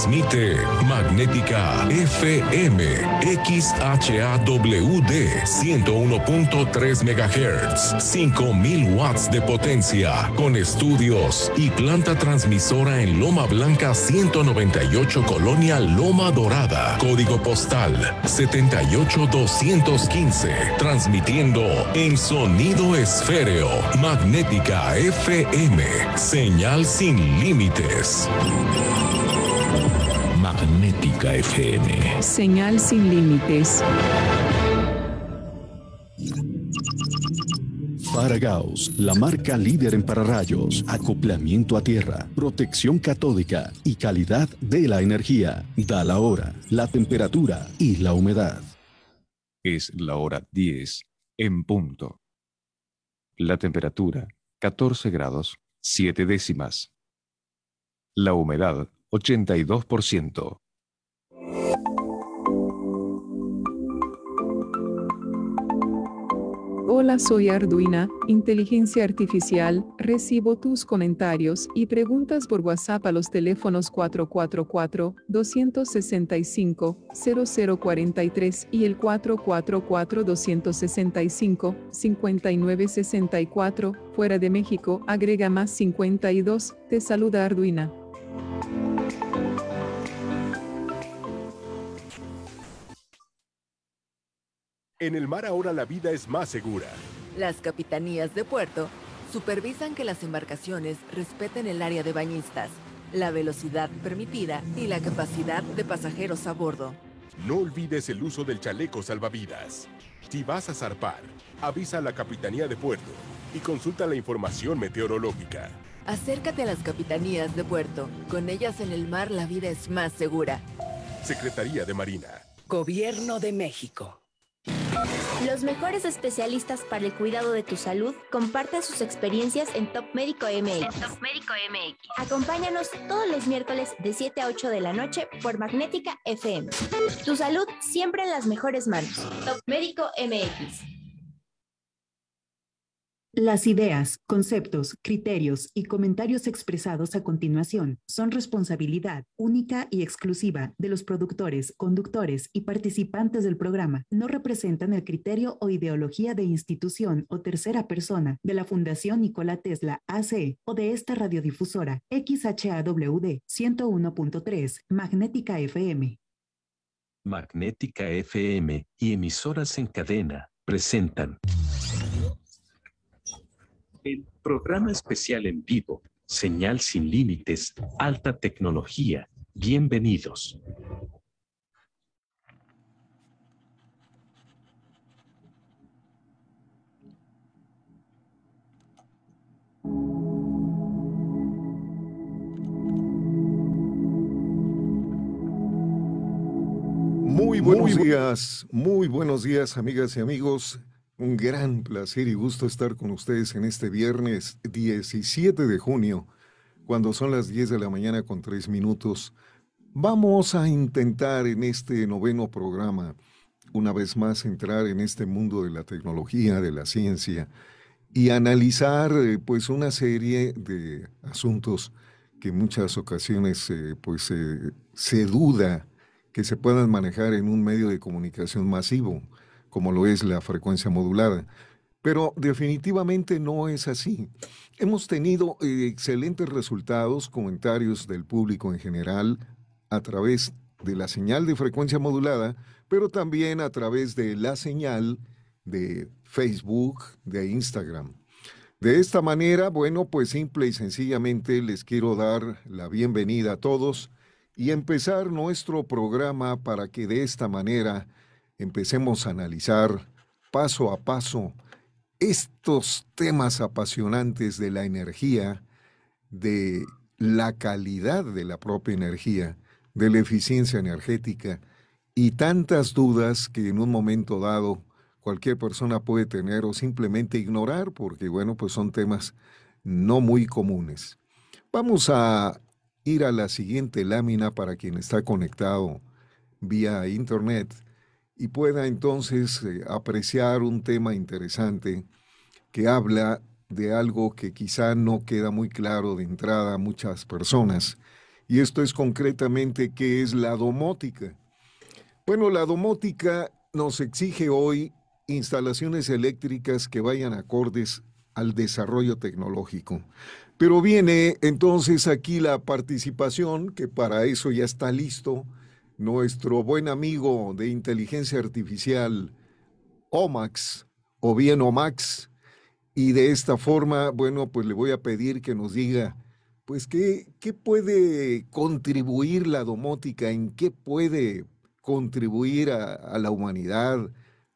Transmite Magnética FM XHAWD 101.3 MHz 5000 watts de potencia con estudios y planta transmisora en Loma Blanca 198 Colonia Loma Dorada. Código postal 78215 transmitiendo en sonido esféreo. Magnética FM señal sin límites Magnética FM. Señal sin límites. Paragaus, la marca líder en pararrayos, acoplamiento a tierra, protección catódica y calidad de la energía. Da la hora, la temperatura y la humedad. Es la hora 10 en punto. La temperatura 14 grados 7 décimas. La humedad 82%. Hola, soy Arduina, Inteligencia Artificial. Recibo tus comentarios y preguntas por WhatsApp a los teléfonos 444-265-0043 y el 444-265-5964. Fuera de México, agrega más 52. Te saluda Arduina. En el mar ahora la vida es más segura. Las capitanías de puerto supervisan que las embarcaciones respeten el área de bañistas, la velocidad permitida y la capacidad de pasajeros a bordo. No olvides el uso del chaleco salvavidas. Si vas a zarpar, avisa a la Capitanía de Puerto y consulta la información meteorológica. Acércate a las capitanías de puerto. Con ellas en el mar la vida es más segura. Secretaría de Marina. Gobierno de México. Los mejores especialistas para el cuidado de tu salud comparten sus experiencias en Top Médico MX. Acompáñanos todos los miércoles de 7 a 8 de la noche por Magnética FM. Tu salud siempre en las mejores manos. Top Médico MX. Las ideas, conceptos, criterios y comentarios expresados a continuación son responsabilidad única y exclusiva de los productores, conductores y participantes del programa. No representan el criterio o ideología de institución o tercera persona de la Fundación Nikola Tesla AC o de esta radiodifusora XHAWD 101.3 Magnética FM. Magnética FM y emisoras en cadena presentan el programa especial en vivo, señal sin límites, alta tecnología. Bienvenidos. Muy buenos días, muy buenos días amigas y amigos. Un gran placer y gusto estar con ustedes en este viernes 17 de junio, cuando son las 10 de la mañana con 3 minutos. Vamos a intentar en este noveno programa, una vez más, entrar en este mundo de la tecnología, de la ciencia, y analizar eh, pues una serie de asuntos que en muchas ocasiones eh, pues se duda que se puedan manejar en un medio de comunicación masivo como lo es la frecuencia modulada. Pero definitivamente no es así. Hemos tenido eh, excelentes resultados, comentarios del público en general a través de la señal de frecuencia modulada, pero también a través de la señal de Facebook, de Instagram. De esta manera, bueno, pues simple y sencillamente les quiero dar la bienvenida a todos y empezar nuestro programa para que de esta manera empecemos a analizar paso a paso estos temas apasionantes de la energía, de la calidad de la propia energía, de la eficiencia energética y tantas dudas que en un momento dado cualquier persona puede tener o simplemente ignorar porque bueno, pues son temas no muy comunes. Vamos a ir a la siguiente lámina para quien está conectado vía internet y pueda entonces eh, apreciar un tema interesante que habla de algo que quizá no queda muy claro de entrada a muchas personas Y esto es concretamente qué es la domótica. Bueno, la domótica nos exige hoy instalaciones eléctricas que vayan acordes al desarrollo tecnológico. Pero viene entonces aquí la participación, que para eso ya está listo nuestro buen amigo de inteligencia artificial, Omax, o bien Omax, y de esta forma, bueno, pues le voy a pedir que nos diga, pues, ¿qué, qué puede contribuir la domótica? ¿En qué puede contribuir a, a la humanidad,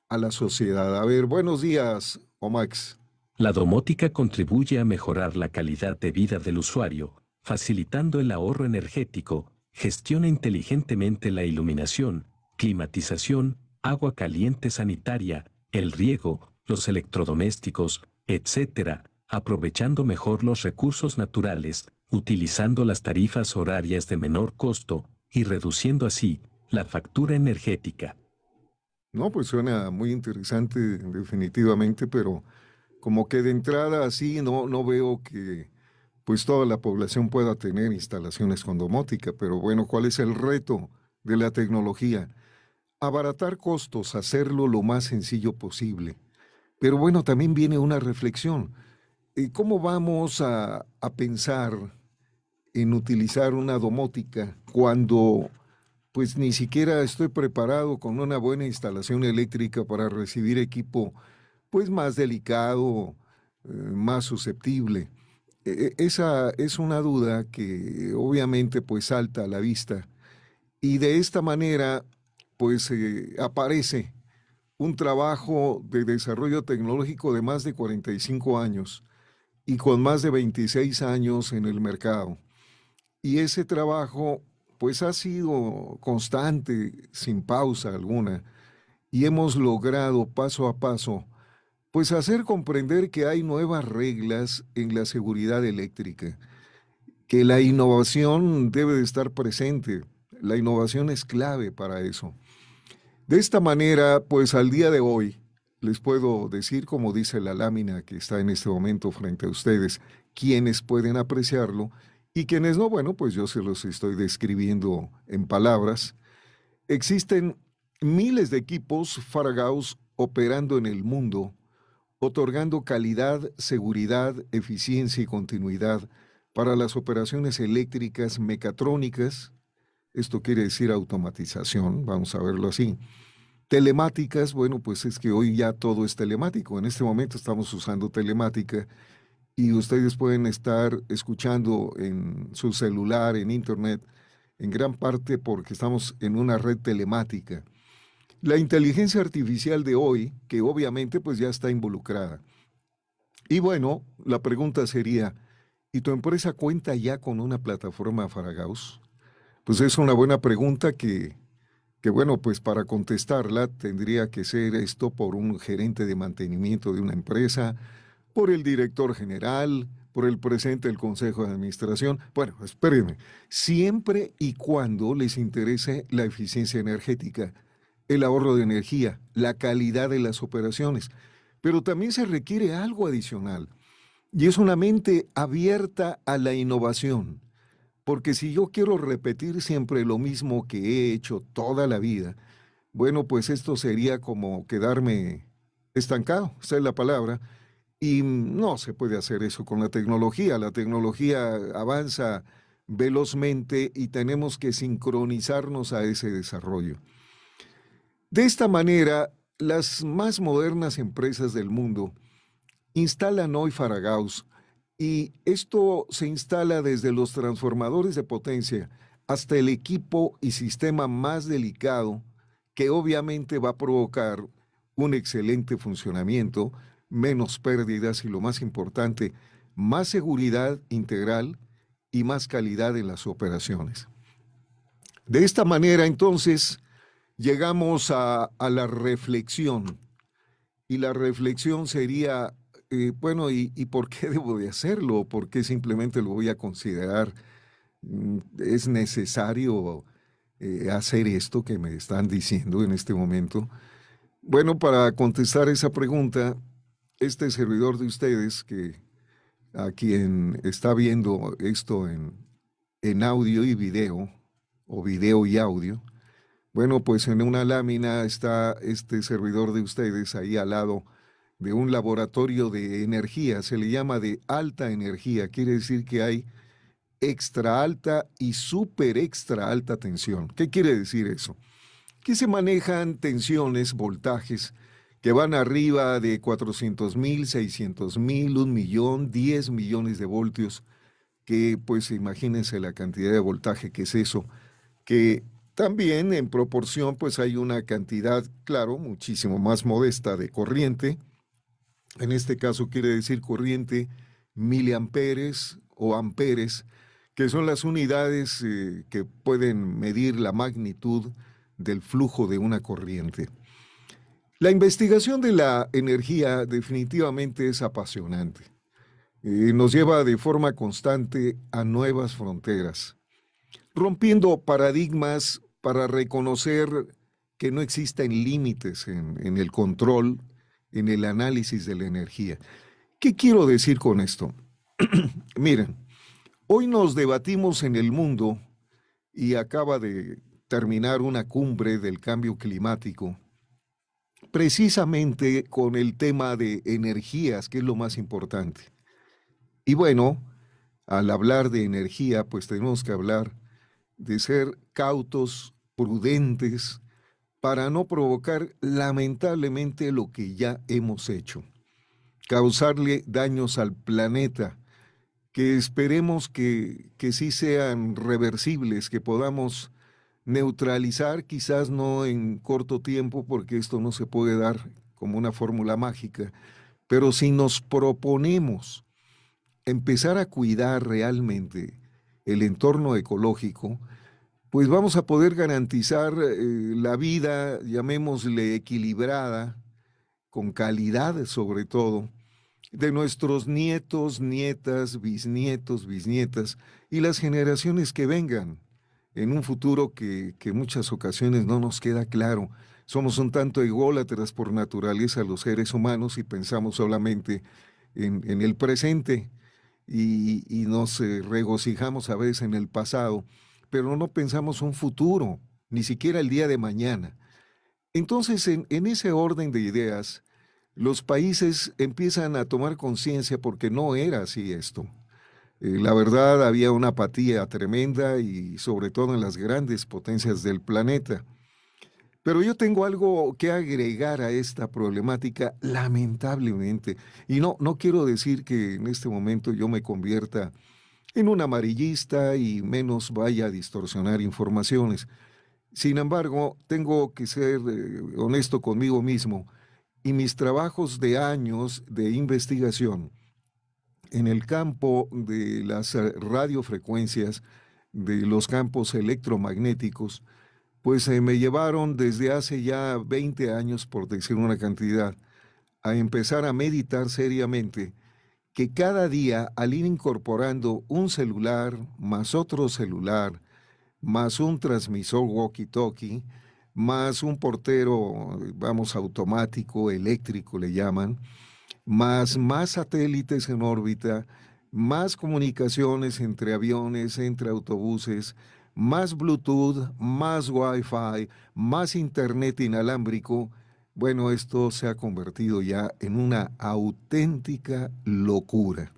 a la sociedad? A ver, buenos días, Omax. La domótica contribuye a mejorar la calidad de vida del usuario, facilitando el ahorro energético, gestiona inteligentemente la iluminación, climatización, agua caliente sanitaria, el riego, los electrodomésticos, etc., aprovechando mejor los recursos naturales, utilizando las tarifas horarias de menor costo y reduciendo así la factura energética. No, pues suena muy interesante definitivamente, pero como que de entrada así no, no veo que pues toda la población pueda tener instalaciones con domótica, pero bueno, ¿cuál es el reto de la tecnología? Abaratar costos, hacerlo lo más sencillo posible. Pero bueno, también viene una reflexión. ¿Cómo vamos a, a pensar en utilizar una domótica cuando pues ni siquiera estoy preparado con una buena instalación eléctrica para recibir equipo pues más delicado, eh, más susceptible. E, e, esa es una duda que obviamente pues salta a la vista y de esta manera pues eh, aparece un trabajo de desarrollo tecnológico de más de 45 años y con más de 26 años en el mercado. Y ese trabajo pues ha sido constante, sin pausa alguna, y hemos logrado paso a paso pues hacer comprender que hay nuevas reglas en la seguridad eléctrica, que la innovación debe de estar presente, la innovación es clave para eso. De esta manera, pues al día de hoy, les puedo decir, como dice la lámina que está en este momento frente a ustedes, quienes pueden apreciarlo y quienes no, bueno, pues yo se los estoy describiendo en palabras. Existen miles de equipos Faragaus operando en el mundo otorgando calidad, seguridad, eficiencia y continuidad para las operaciones eléctricas mecatrónicas, esto quiere decir automatización, vamos a verlo así. Telemáticas, bueno, pues es que hoy ya todo es telemático, en este momento estamos usando telemática y ustedes pueden estar escuchando en su celular, en internet, en gran parte porque estamos en una red telemática. La inteligencia artificial de hoy, que obviamente pues ya está involucrada. Y bueno, la pregunta sería, ¿y tu empresa cuenta ya con una plataforma Faragaus? Pues es una buena pregunta que, que bueno, pues para contestarla tendría que ser esto por un gerente de mantenimiento de una empresa, por el director general, por el presidente del Consejo de Administración. Bueno, espérenme, siempre y cuando les interese la eficiencia energética el ahorro de energía, la calidad de las operaciones, pero también se requiere algo adicional y es una mente abierta a la innovación. Porque si yo quiero repetir siempre lo mismo que he hecho toda la vida, bueno, pues esto sería como quedarme estancado, esa es la palabra, y no se puede hacer eso con la tecnología. La tecnología avanza velozmente y tenemos que sincronizarnos a ese desarrollo. De esta manera, las más modernas empresas del mundo instalan hoy Faragaus y esto se instala desde los transformadores de potencia hasta el equipo y sistema más delicado que obviamente va a provocar un excelente funcionamiento, menos pérdidas y lo más importante, más seguridad integral y más calidad en las operaciones. De esta manera, entonces, llegamos a, la reflexión. Y la reflexión sería, eh, bueno, ¿y, por qué debo de hacerlo? ¿Por qué simplemente lo voy a considerar? Mm, ¿Es necesario eh, hacer esto que me están diciendo en este momento? Bueno, para contestar esa pregunta, este servidor de ustedes que a quien está viendo esto en, en audio y video, o video y audio, bueno, pues en una lámina está este servidor de ustedes ahí al lado de un laboratorio de energía, se le llama de alta energía, quiere decir que hay extra alta y super extra alta tensión. ¿Qué quiere decir eso? Que se manejan tensiones, voltajes, que van arriba de 400 mil, 600 mil, un millón, 10 millones de voltios, que pues imagínense la cantidad de voltaje que es eso, que también en proporción pues hay una cantidad, claro, muchísimo más modesta de corriente. En este caso quiere decir corriente miliamperes o amperes, que son las unidades eh, que pueden medir la magnitud del flujo de una corriente. La investigación de la energía definitivamente es apasionante. Eh, nos lleva de forma constante a nuevas fronteras, rompiendo paradigmas para reconocer que no existen límites en, el control, en el análisis de la energía. ¿Qué quiero decir con esto? Miren, hoy nos debatimos en el mundo y acaba de terminar una cumbre del cambio climático, precisamente con el tema de energías, que es lo más importante. Y bueno, al hablar de energía, pues tenemos que hablar de ser cautos, prudentes para no provocar lamentablemente lo que ya hemos hecho, causarle daños al planeta, que esperemos que, que sí sean reversibles, que podamos neutralizar, quizás no en corto tiempo, porque esto no se puede dar como una fórmula mágica, pero si nos proponemos empezar a cuidar realmente el entorno ecológico, pues vamos a poder garantizar eh, la vida, llamémosle equilibrada, con calidad sobre todo, de nuestros nietos, nietas, bisnietos, bisnietas y las generaciones que vengan en un futuro que, que muchas ocasiones no nos queda claro. Somos un tanto ególatras por naturaleza los seres humanos y pensamos solamente en, en el presente y, nos eh, regocijamos a veces en el pasado pero no pensamos un futuro, ni siquiera el día de mañana. Entonces, en, ese orden de ideas, los países empiezan a tomar conciencia porque no era así esto. Eh, la verdad, había una apatía tremenda y sobre todo en las grandes potencias del planeta. Pero yo tengo algo que agregar a esta problemática, lamentablemente. Y no, no quiero decir que en este momento yo me convierta en un amarillista y menos vaya a distorsionar informaciones. Sin embargo, tengo que ser eh, honesto conmigo mismo y mis trabajos de años de investigación en el campo de las eh, radiofrecuencias, de los campos electromagnéticos, pues eh, me llevaron desde hace ya 20 años, por decir una cantidad, a empezar a meditar seriamente que cada día al ir incorporando un celular más otro celular, más un transmisor walkie-talkie, más un portero, vamos, automático, eléctrico le llaman, más, más satélites en órbita, más comunicaciones entre aviones, entre autobuses, más Bluetooth, más Wi-Fi, más Internet inalámbrico, bueno, esto se ha convertido ya en una auténtica locura.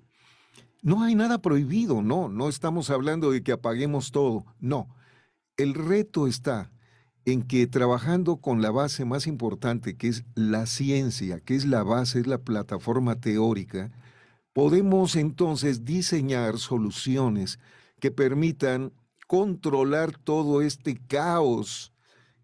No hay nada prohibido, no, no estamos hablando de que apaguemos todo, no. El reto está en que trabajando con la base más importante, que es la ciencia, que es la base, es la plataforma teórica, podemos entonces diseñar soluciones que permitan controlar todo este caos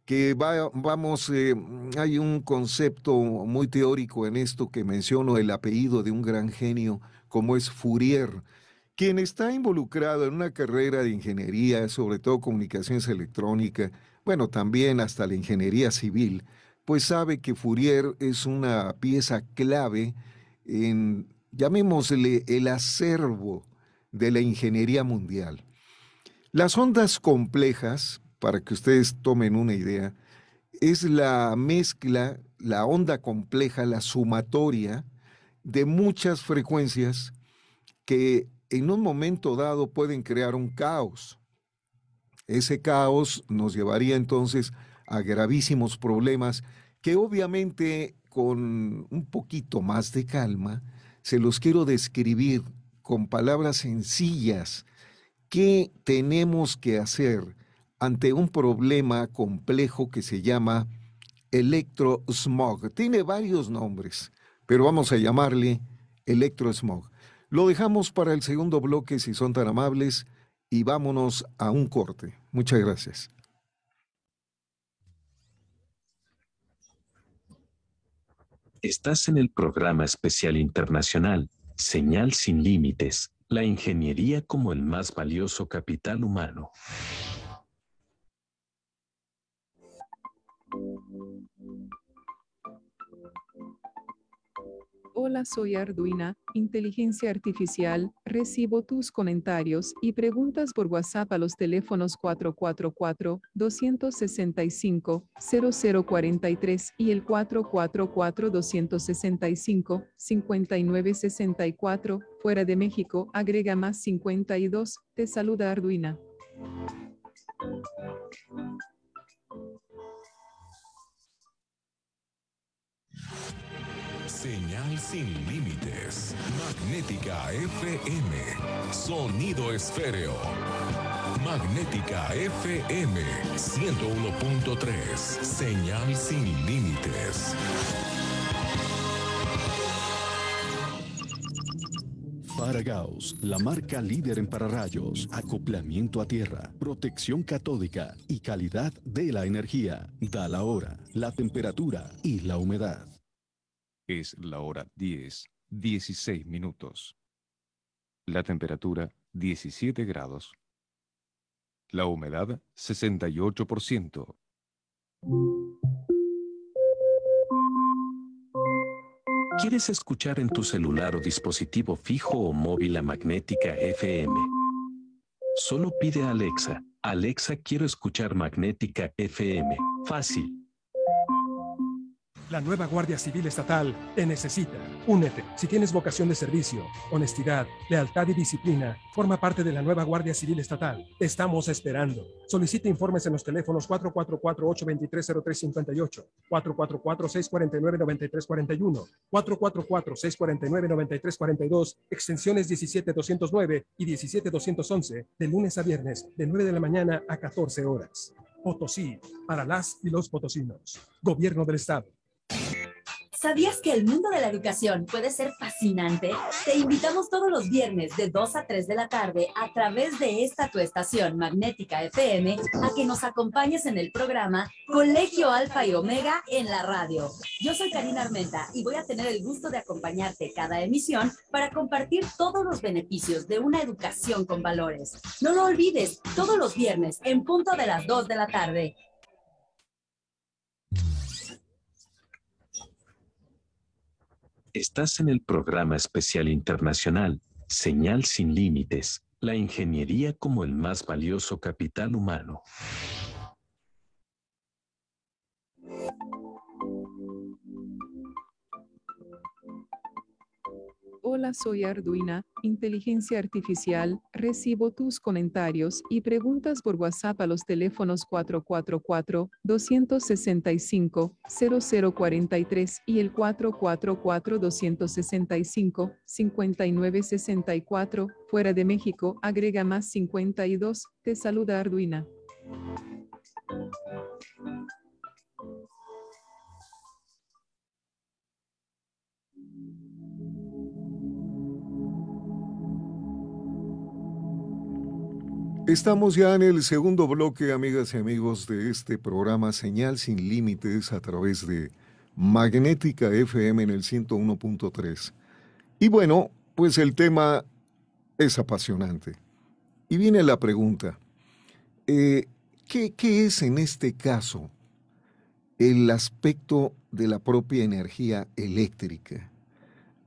que vamos, eh, hay un concepto muy teórico en esto que menciono, el apellido de un gran genio como es Fourier, quien está involucrado en una carrera de ingeniería, sobre todo comunicaciones electrónicas, bueno, también hasta la ingeniería civil, pues sabe que Fourier es una pieza clave en, llamémosle, el acervo de la ingeniería mundial. Las ondas complejas, para que ustedes tomen una idea, es la mezcla, la onda compleja, la sumatoria de muchas frecuencias que en un momento dado pueden crear un caos. Ese caos nos llevaría entonces a gravísimos problemas que obviamente con un poquito más de calma se los quiero describir con palabras sencillas. ¿Qué tenemos que hacer ante un problema complejo que se llama electrosmog? Tiene varios nombres, pero vamos a llamarle electrosmog. Lo dejamos para el segundo bloque si son tan amables y vámonos a un corte. Muchas gracias. Estás en el programa especial internacional, Señal sin Límites, la ingeniería como el más valioso capital humano. Hola, soy Arduina, inteligencia artificial. Recibo tus comentarios y preguntas por WhatsApp a los teléfonos 444-265-0043 y el 444-265-5964. Fuera de México, agrega más 52. Te saluda Arduina. Señal sin límites. Magnética FM. Sonido esféreo. Magnética FM 101.3. Señal sin límites. Paragaus, la marca líder en pararrayos, acoplamiento a tierra, protección catódica y calidad de la energía. Da la hora, la temperatura y la humedad. Es la hora 10, 16 minutos. La temperatura 17 grados. La humedad 68%. ¿Quieres escuchar en tu celular o dispositivo fijo o móvil a Magnética FM? Solo pide a Alexa, Alexa quiero escuchar Magnética FM. Fácil. La nueva Guardia Civil Estatal te necesita. Únete. Si tienes vocación de servicio, honestidad, lealtad y disciplina, forma parte de la nueva Guardia Civil Estatal. Te estamos esperando. Solicita informes en los teléfonos 444-823-0358, 444-649-9341, 444-649-9342, extensiones 17209 y 17211, de lunes a viernes, de 9 de la mañana a 14 horas. Potosí, para las y los potosinos. Gobierno del Estado. ¿Sabías que el mundo de la educación puede ser fascinante? Te invitamos todos los viernes de 2 a 3 de la tarde a través de esta tu estación Magnética FM a que nos acompañes en el programa Colegio Alfa y Omega en la radio. Yo soy Karina Armenta y voy a tener el gusto de acompañarte cada emisión para compartir todos los beneficios de una educación con valores. No lo olvides, todos los viernes en punto de las 2 de la tarde. Estás en el programa especial internacional, Señal sin Límites, la ingeniería como el más valioso capital humano. Hola, soy Arduina, inteligencia artificial. Recibo tus comentarios y preguntas por WhatsApp a los teléfonos 444-265-0043 y el 444-265-5964. Fuera de México, agrega más 52. Te saluda Arduina. Estamos ya en el segundo bloque, amigas y amigos, de este programa Señal sin Límites a través de Magnética FM en el 101.3. Y bueno, pues el tema es apasionante. Y viene la pregunta, eh, ¿qué, ¿qué es en este caso el aspecto de la propia energía eléctrica?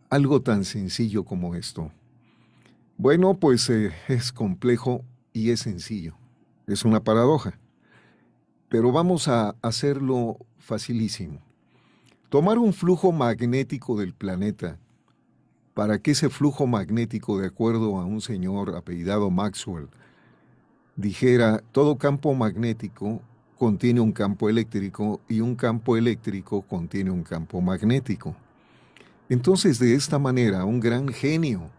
Algo tan sencillo como esto. Bueno, pues eh, es complejo y es sencillo. Es una paradoja. Pero vamos a hacerlo facilísimo. Tomar un flujo magnético del planeta para que ese flujo magnético, de acuerdo a un señor apellidado Maxwell, dijera, todo campo magnético contiene un campo eléctrico y un campo eléctrico contiene un campo magnético. Entonces, de esta manera, un gran genio,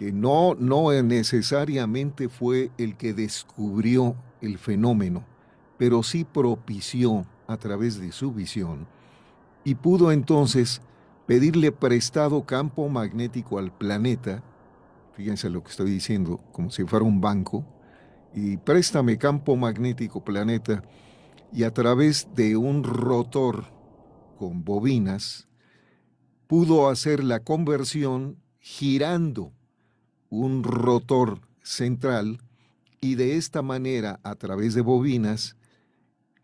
que no, no necesariamente fue el que descubrió el fenómeno, pero sí propició a través de su visión, y pudo entonces pedirle prestado campo magnético al planeta, fíjense lo que estoy diciendo, como si fuera un banco, y préstame campo magnético planeta, y a través de un rotor con bobinas, pudo hacer la conversión girando un rotor central y de esta manera, a través de bobinas,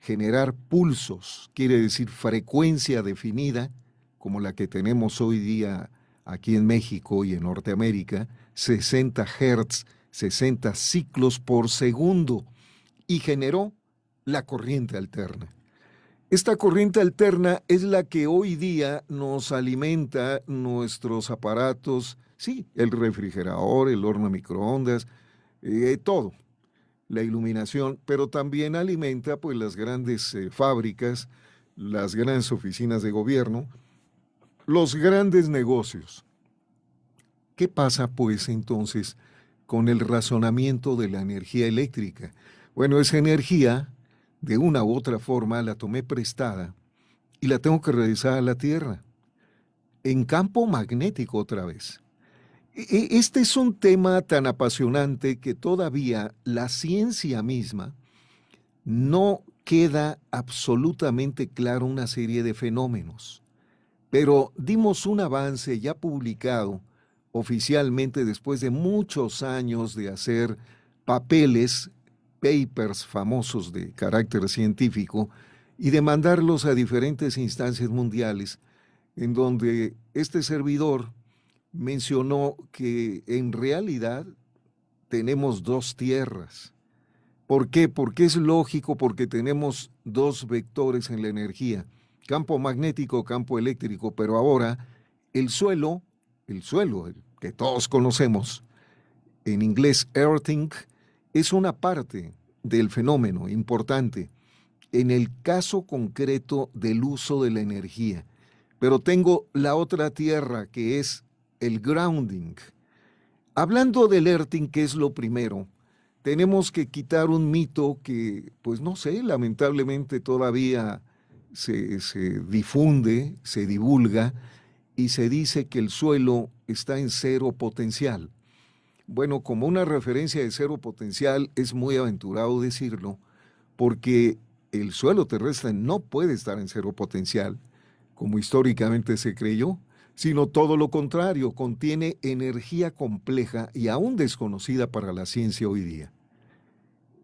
generar pulsos, quiere decir frecuencia definida, como la que tenemos hoy día aquí en México y en Norteamérica, 60 Hz, 60 ciclos por segundo, y generó la corriente alterna. Esta corriente alterna es la que hoy día nos alimenta nuestros aparatos, sí, el refrigerador, el horno microondas, eh, todo, la iluminación, pero también alimenta pues las grandes eh, fábricas, las grandes oficinas de gobierno, los grandes negocios. ¿Qué pasa pues entonces con el razonamiento de la energía eléctrica? Bueno, esa energía de una u otra forma la tomé prestada y la tengo que regresar a la Tierra, en campo magnético otra vez. E, e, este es un tema tan apasionante que todavía la ciencia misma no queda absolutamente claro una serie de fenómenos. Pero dimos un avance ya publicado oficialmente después de muchos años de hacer papeles papers famosos de carácter científico y de mandarlos a diferentes instancias mundiales, en donde este servidor mencionó que en realidad tenemos dos tierras. ¿Por qué? Porque es lógico, porque tenemos dos vectores en la energía, campo magnético, campo eléctrico, pero ahora el suelo, el suelo que todos conocemos, en inglés earthing, es una parte del fenómeno importante en el caso concreto del uso de la energía. Pero tengo la otra tierra que es el grounding. Hablando del earthing, que es lo primero, tenemos que quitar un mito que, pues no sé, lamentablemente todavía se, se difunde, se divulga y se dice que el suelo está en cero potencial. Bueno, como una referencia de cero potencial es muy aventurado decirlo, porque el suelo terrestre no puede estar en cero potencial, como históricamente se creyó, sino todo lo contrario, contiene energía compleja y aún desconocida para la ciencia hoy día.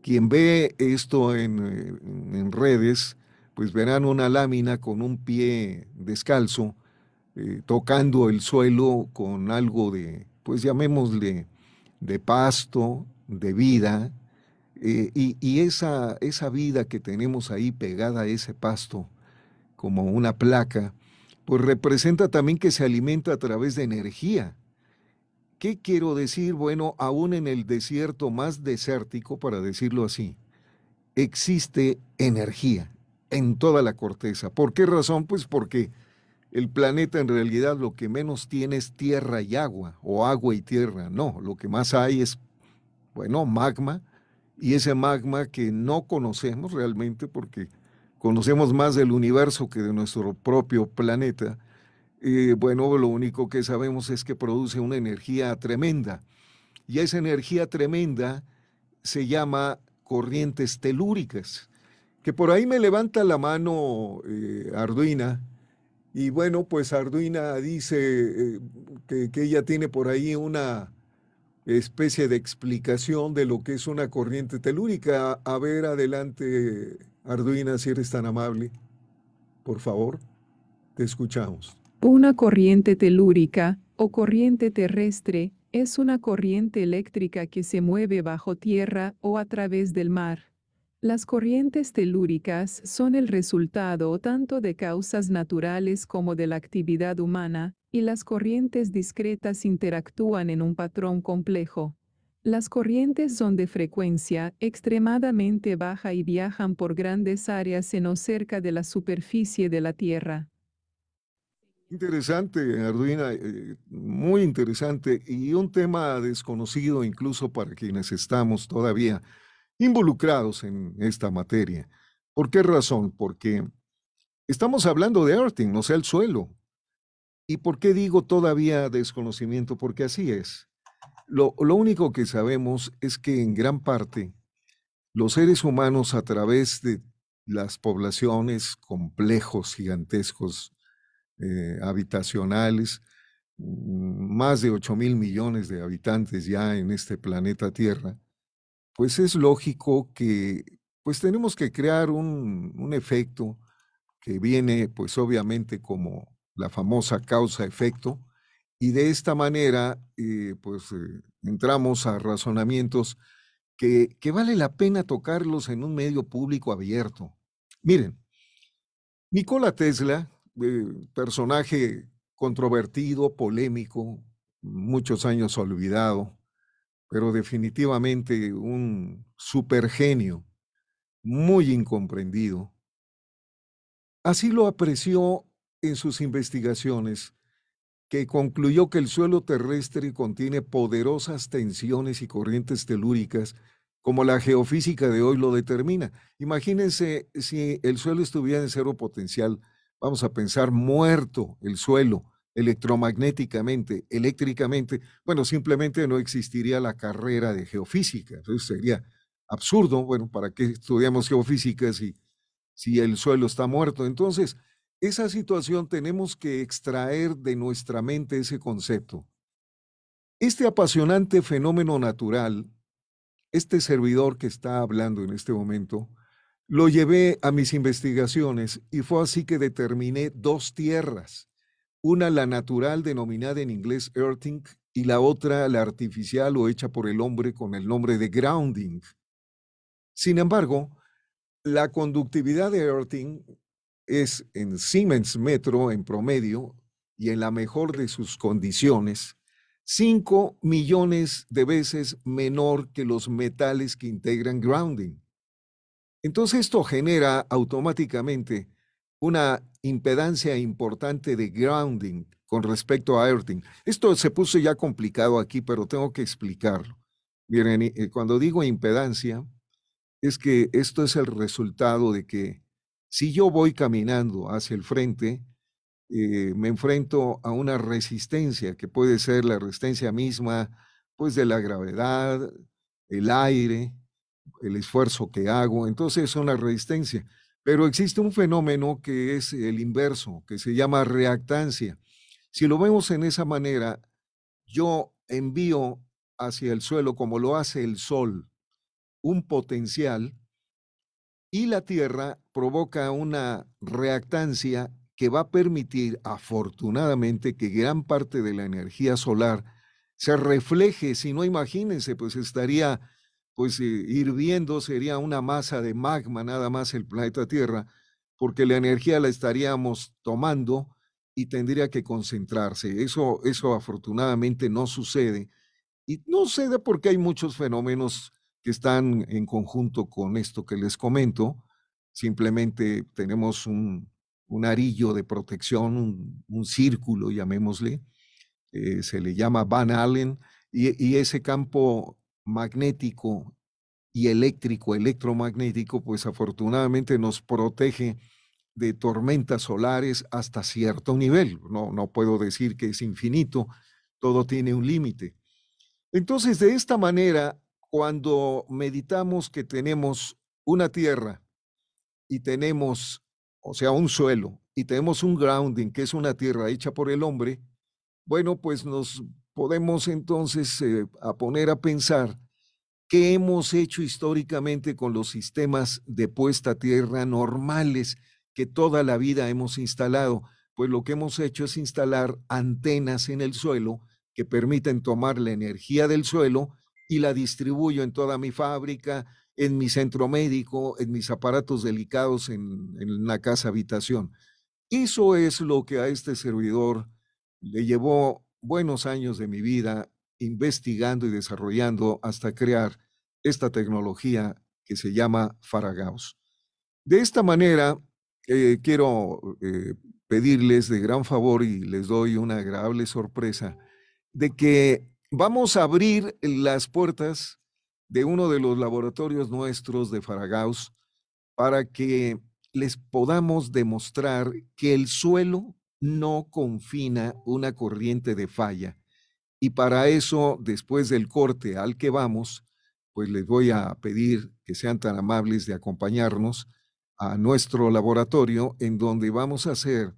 Quien ve esto en, eh, redes, pues verán una lámina con un pie descalzo, eh, tocando el suelo con algo de, pues llamémosle, de pasto, de vida, eh, y, esa, esa vida que tenemos ahí pegada a ese pasto, como una placa, pues representa también que se alimenta a través de energía. ¿Qué quiero decir? Bueno, aún en el desierto más desértico, para decirlo así, existe energía en toda la corteza. ¿Por qué razón? Pues porque el planeta en realidad lo que menos tiene es tierra y agua, o agua y tierra. No, lo que más hay es, bueno, magma, y ese magma que no conocemos realmente porque conocemos más del universo que de nuestro propio planeta. Eh, bueno, lo único que sabemos es que produce una energía tremenda. Y esa energía tremenda se llama corrientes telúricas, que por ahí me levanta la mano eh, Arduina, y bueno, pues Arduina dice eh, que, ella tiene por ahí una especie de explicación de lo que es una corriente telúrica. A ver, adelante, Arduina, si eres tan amable. Por favor, te escuchamos. Una corriente telúrica o corriente terrestre es una corriente eléctrica que se mueve bajo tierra o a través del mar. Las corrientes telúricas son el resultado tanto de causas naturales como de la actividad humana, y las corrientes discretas interactúan en un patrón complejo. Las corrientes son de frecuencia extremadamente baja y viajan por grandes áreas en o cerca de la superficie de la Tierra. Interesante, Arduina, eh, muy interesante y un tema desconocido incluso para quienes estamos todavía involucrados en esta materia. ¿Por qué razón? Porque estamos hablando de earthing, o sea, el suelo. ¿Y por qué digo todavía desconocimiento? Porque así es. Lo, lo único que sabemos es que en gran parte los seres humanos a través de las poblaciones complejos, gigantescos, eh, habitacionales, mm, más de 8 mil millones de habitantes ya en este planeta Tierra, pues es lógico que pues tenemos que crear un, un efecto que viene pues obviamente como la famosa causa-efecto, y de esta manera eh, pues eh, entramos a razonamientos que, que vale la pena tocarlos en un medio público abierto. Miren, Nikola Tesla, eh, personaje controvertido, polémico, muchos años olvidado, pero definitivamente un supergenio, muy incomprendido. Así lo apreció en sus investigaciones, que concluyó que el suelo terrestre contiene poderosas tensiones y corrientes telúricas, como la geofísica de hoy lo determina. Imagínense si el suelo estuviera en cero potencial, vamos a pensar muerto el suelo, electromagnéticamente, eléctricamente, bueno, simplemente no existiría la carrera de geofísica. Entonces sería absurdo, bueno, ¿para qué estudiamos geofísica si, si el suelo está muerto? Entonces, esa situación tenemos que extraer de nuestra mente ese concepto. Este apasionante fenómeno natural, este servidor que está hablando en este momento, lo llevé a mis investigaciones y fue así que determiné dos tierras una la natural denominada en inglés earthing y la otra la artificial o hecha por el hombre con el nombre de grounding. Sin embargo, la conductividad de earthing es en Siemens metro en promedio y en la mejor de sus condiciones, 5 millones de veces menor que los metales que integran grounding. Entonces esto genera automáticamente una impedancia importante de grounding con respecto a earthing. Esto se puso ya complicado aquí, pero tengo que explicarlo. Eh, cuando digo impedancia, es que esto es el resultado de que si yo voy caminando hacia el frente, eh, me enfrento a una resistencia que puede ser la resistencia misma, pues de la gravedad, el aire, el esfuerzo que hago. Entonces es una resistencia. Pero existe un fenómeno que es el inverso, que se llama reactancia. Si lo vemos en esa manera, yo envío hacia el suelo, como lo hace el Sol, un potencial y la Tierra provoca una reactancia que va a permitir, afortunadamente, que gran parte de la energía solar se refleje. Si no, imagínense, pues estaría pues eh, hirviendo sería una masa de magma nada más el planeta Tierra, porque la energía la estaríamos tomando y tendría que concentrarse. Eso, eso afortunadamente no sucede. Y no sucede porque hay muchos fenómenos que están en conjunto con esto que les comento. Simplemente tenemos un, un arillo de protección, un, círculo, llamémosle, eh, se le llama Van Allen, y, y ese campo magnético y eléctrico, electromagnético, pues afortunadamente nos protege de tormentas solares hasta cierto nivel. No, no puedo decir que es infinito, todo tiene un límite. Entonces, de esta manera, cuando meditamos que tenemos una tierra y tenemos, o sea, un suelo, y tenemos un grounding, que es una tierra hecha por el hombre, bueno, pues nos podemos entonces eh, a poner a pensar qué hemos hecho históricamente con los sistemas de puesta tierra normales que toda la vida hemos instalado. Pues lo que hemos hecho es instalar antenas en el suelo que permiten tomar la energía del suelo y la distribuyo en toda mi fábrica, en mi centro médico, en mis aparatos delicados en, en la casa habitación. Eso es lo que a este servidor le llevó buenos años de mi vida investigando y desarrollando hasta crear esta tecnología que se llama Faragaus. De esta manera, eh, quiero eh, pedirles de gran favor y les doy una agradable sorpresa de que vamos a abrir las puertas de uno de los laboratorios nuestros de Faragaus para que les podamos demostrar que el suelo no confina una corriente de falla. Y para eso, después del corte al que vamos, pues les voy a pedir que sean tan amables de acompañarnos a nuestro laboratorio en donde vamos a hacer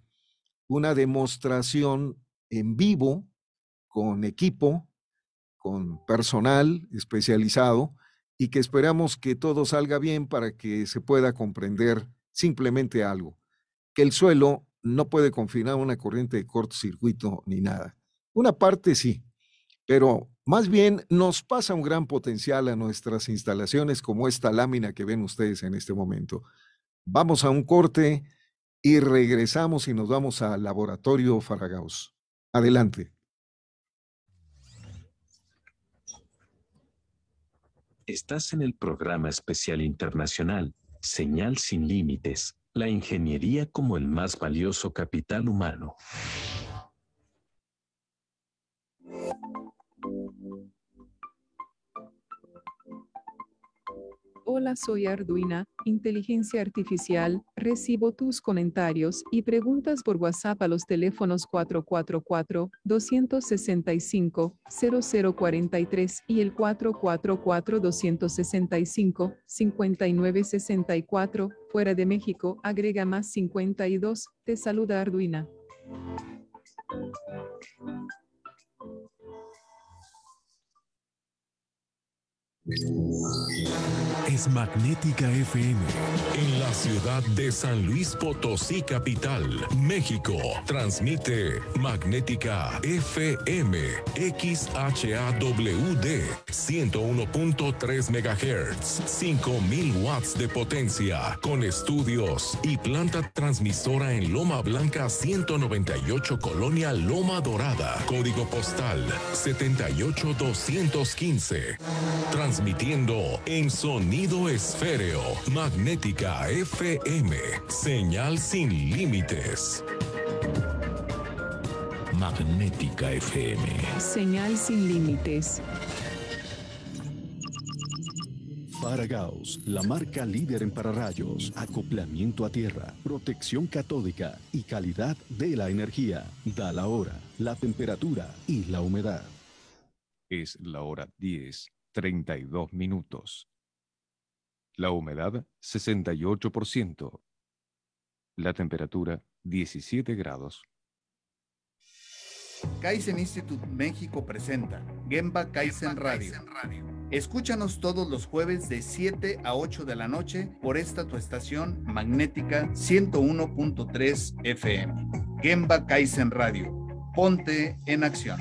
una demostración en vivo con equipo, con personal especializado y que esperamos que todo salga bien para que se pueda comprender simplemente algo, que el suelo no puede confinar una corriente de cortocircuito ni nada. Una parte sí, pero más bien nos pasa un gran potencial a nuestras instalaciones como esta lámina que ven ustedes en este momento. Vamos a un corte y regresamos y nos vamos al laboratorio Faragaus. Adelante. Estás en el programa especial internacional, Señal sin Límites, la ingeniería como el más valioso capital humano. Hola, soy Arduina, inteligencia artificial. Recibo tus comentarios y preguntas por WhatsApp a los teléfonos 444-265-0043 y el 444-265-5964. Fuera de México, agrega más 52. Te saluda Arduina. Es Magnética FM en la ciudad de San Luis Potosí, capital, México. Transmite Magnética FM XHAWD 101.3 MHz, 5000 watts de potencia, con estudios y planta transmisora en Loma Blanca 198 Colonia Loma Dorada, código postal 78215 transmitiendo en sonido esféreo, magnética FM, señal sin límites. Magnética FM. Señal sin límites. Paragaus, la marca líder en pararrayos, acoplamiento a tierra, protección catódica y calidad de la energía. Da la hora, la temperatura y la humedad. Es la hora 10 32 minutos. La humedad 68%. La temperatura 17 grados. Kaizen Institute México presenta Gemba Kaizen Radio. Escúchanos todos los jueves de 7 a 8 de la noche por esta tu estación magnética 101.3 FM. Gemba Kaizen Radio. Ponte en acción.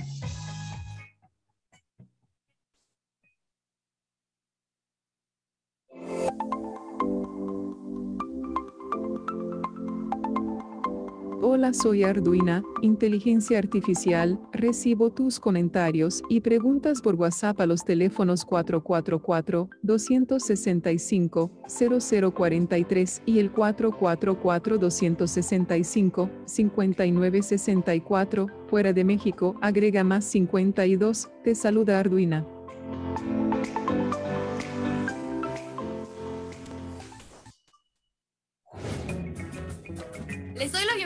Hola, soy Arduina, inteligencia artificial. Recibo tus comentarios y preguntas por WhatsApp a los teléfonos 444-265-0043 y el 444-265-5964. Fuera de México, agrega más 52. Te saluda Arduina.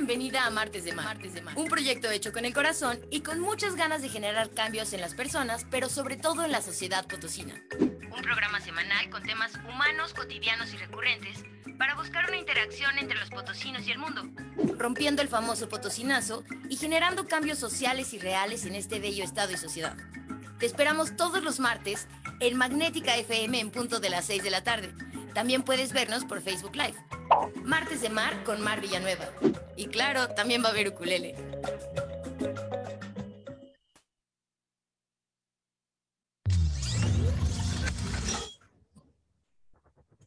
Les doy la bienvenida a Martes de Mar, un proyecto hecho con el corazón y con muchas ganas de generar cambios en las personas, pero sobre todo en la sociedad potosina. Un programa semanal con temas humanos, cotidianos y recurrentes para buscar una interacción entre los potosinos y el mundo, rompiendo el famoso potosinazo y generando cambios sociales y reales en este bello estado y sociedad. Te esperamos todos los martes en Magnética FM en punto de las 6 de la tarde. También puedes vernos por Facebook Live. Martes de Mar con Mar Villanueva. Y claro, también va a haber ukulele.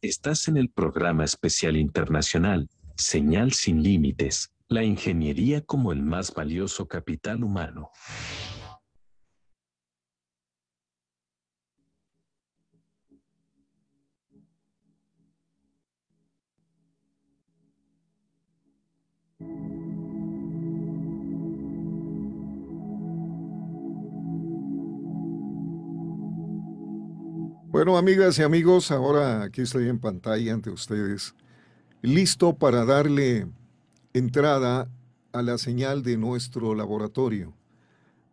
Estás en el programa especial internacional, Señal sin Límites, la ingeniería como el más valioso capital humano. Bueno, amigas y amigos, ahora aquí estoy en pantalla ante ustedes, listo para darle entrada a la señal de nuestro laboratorio.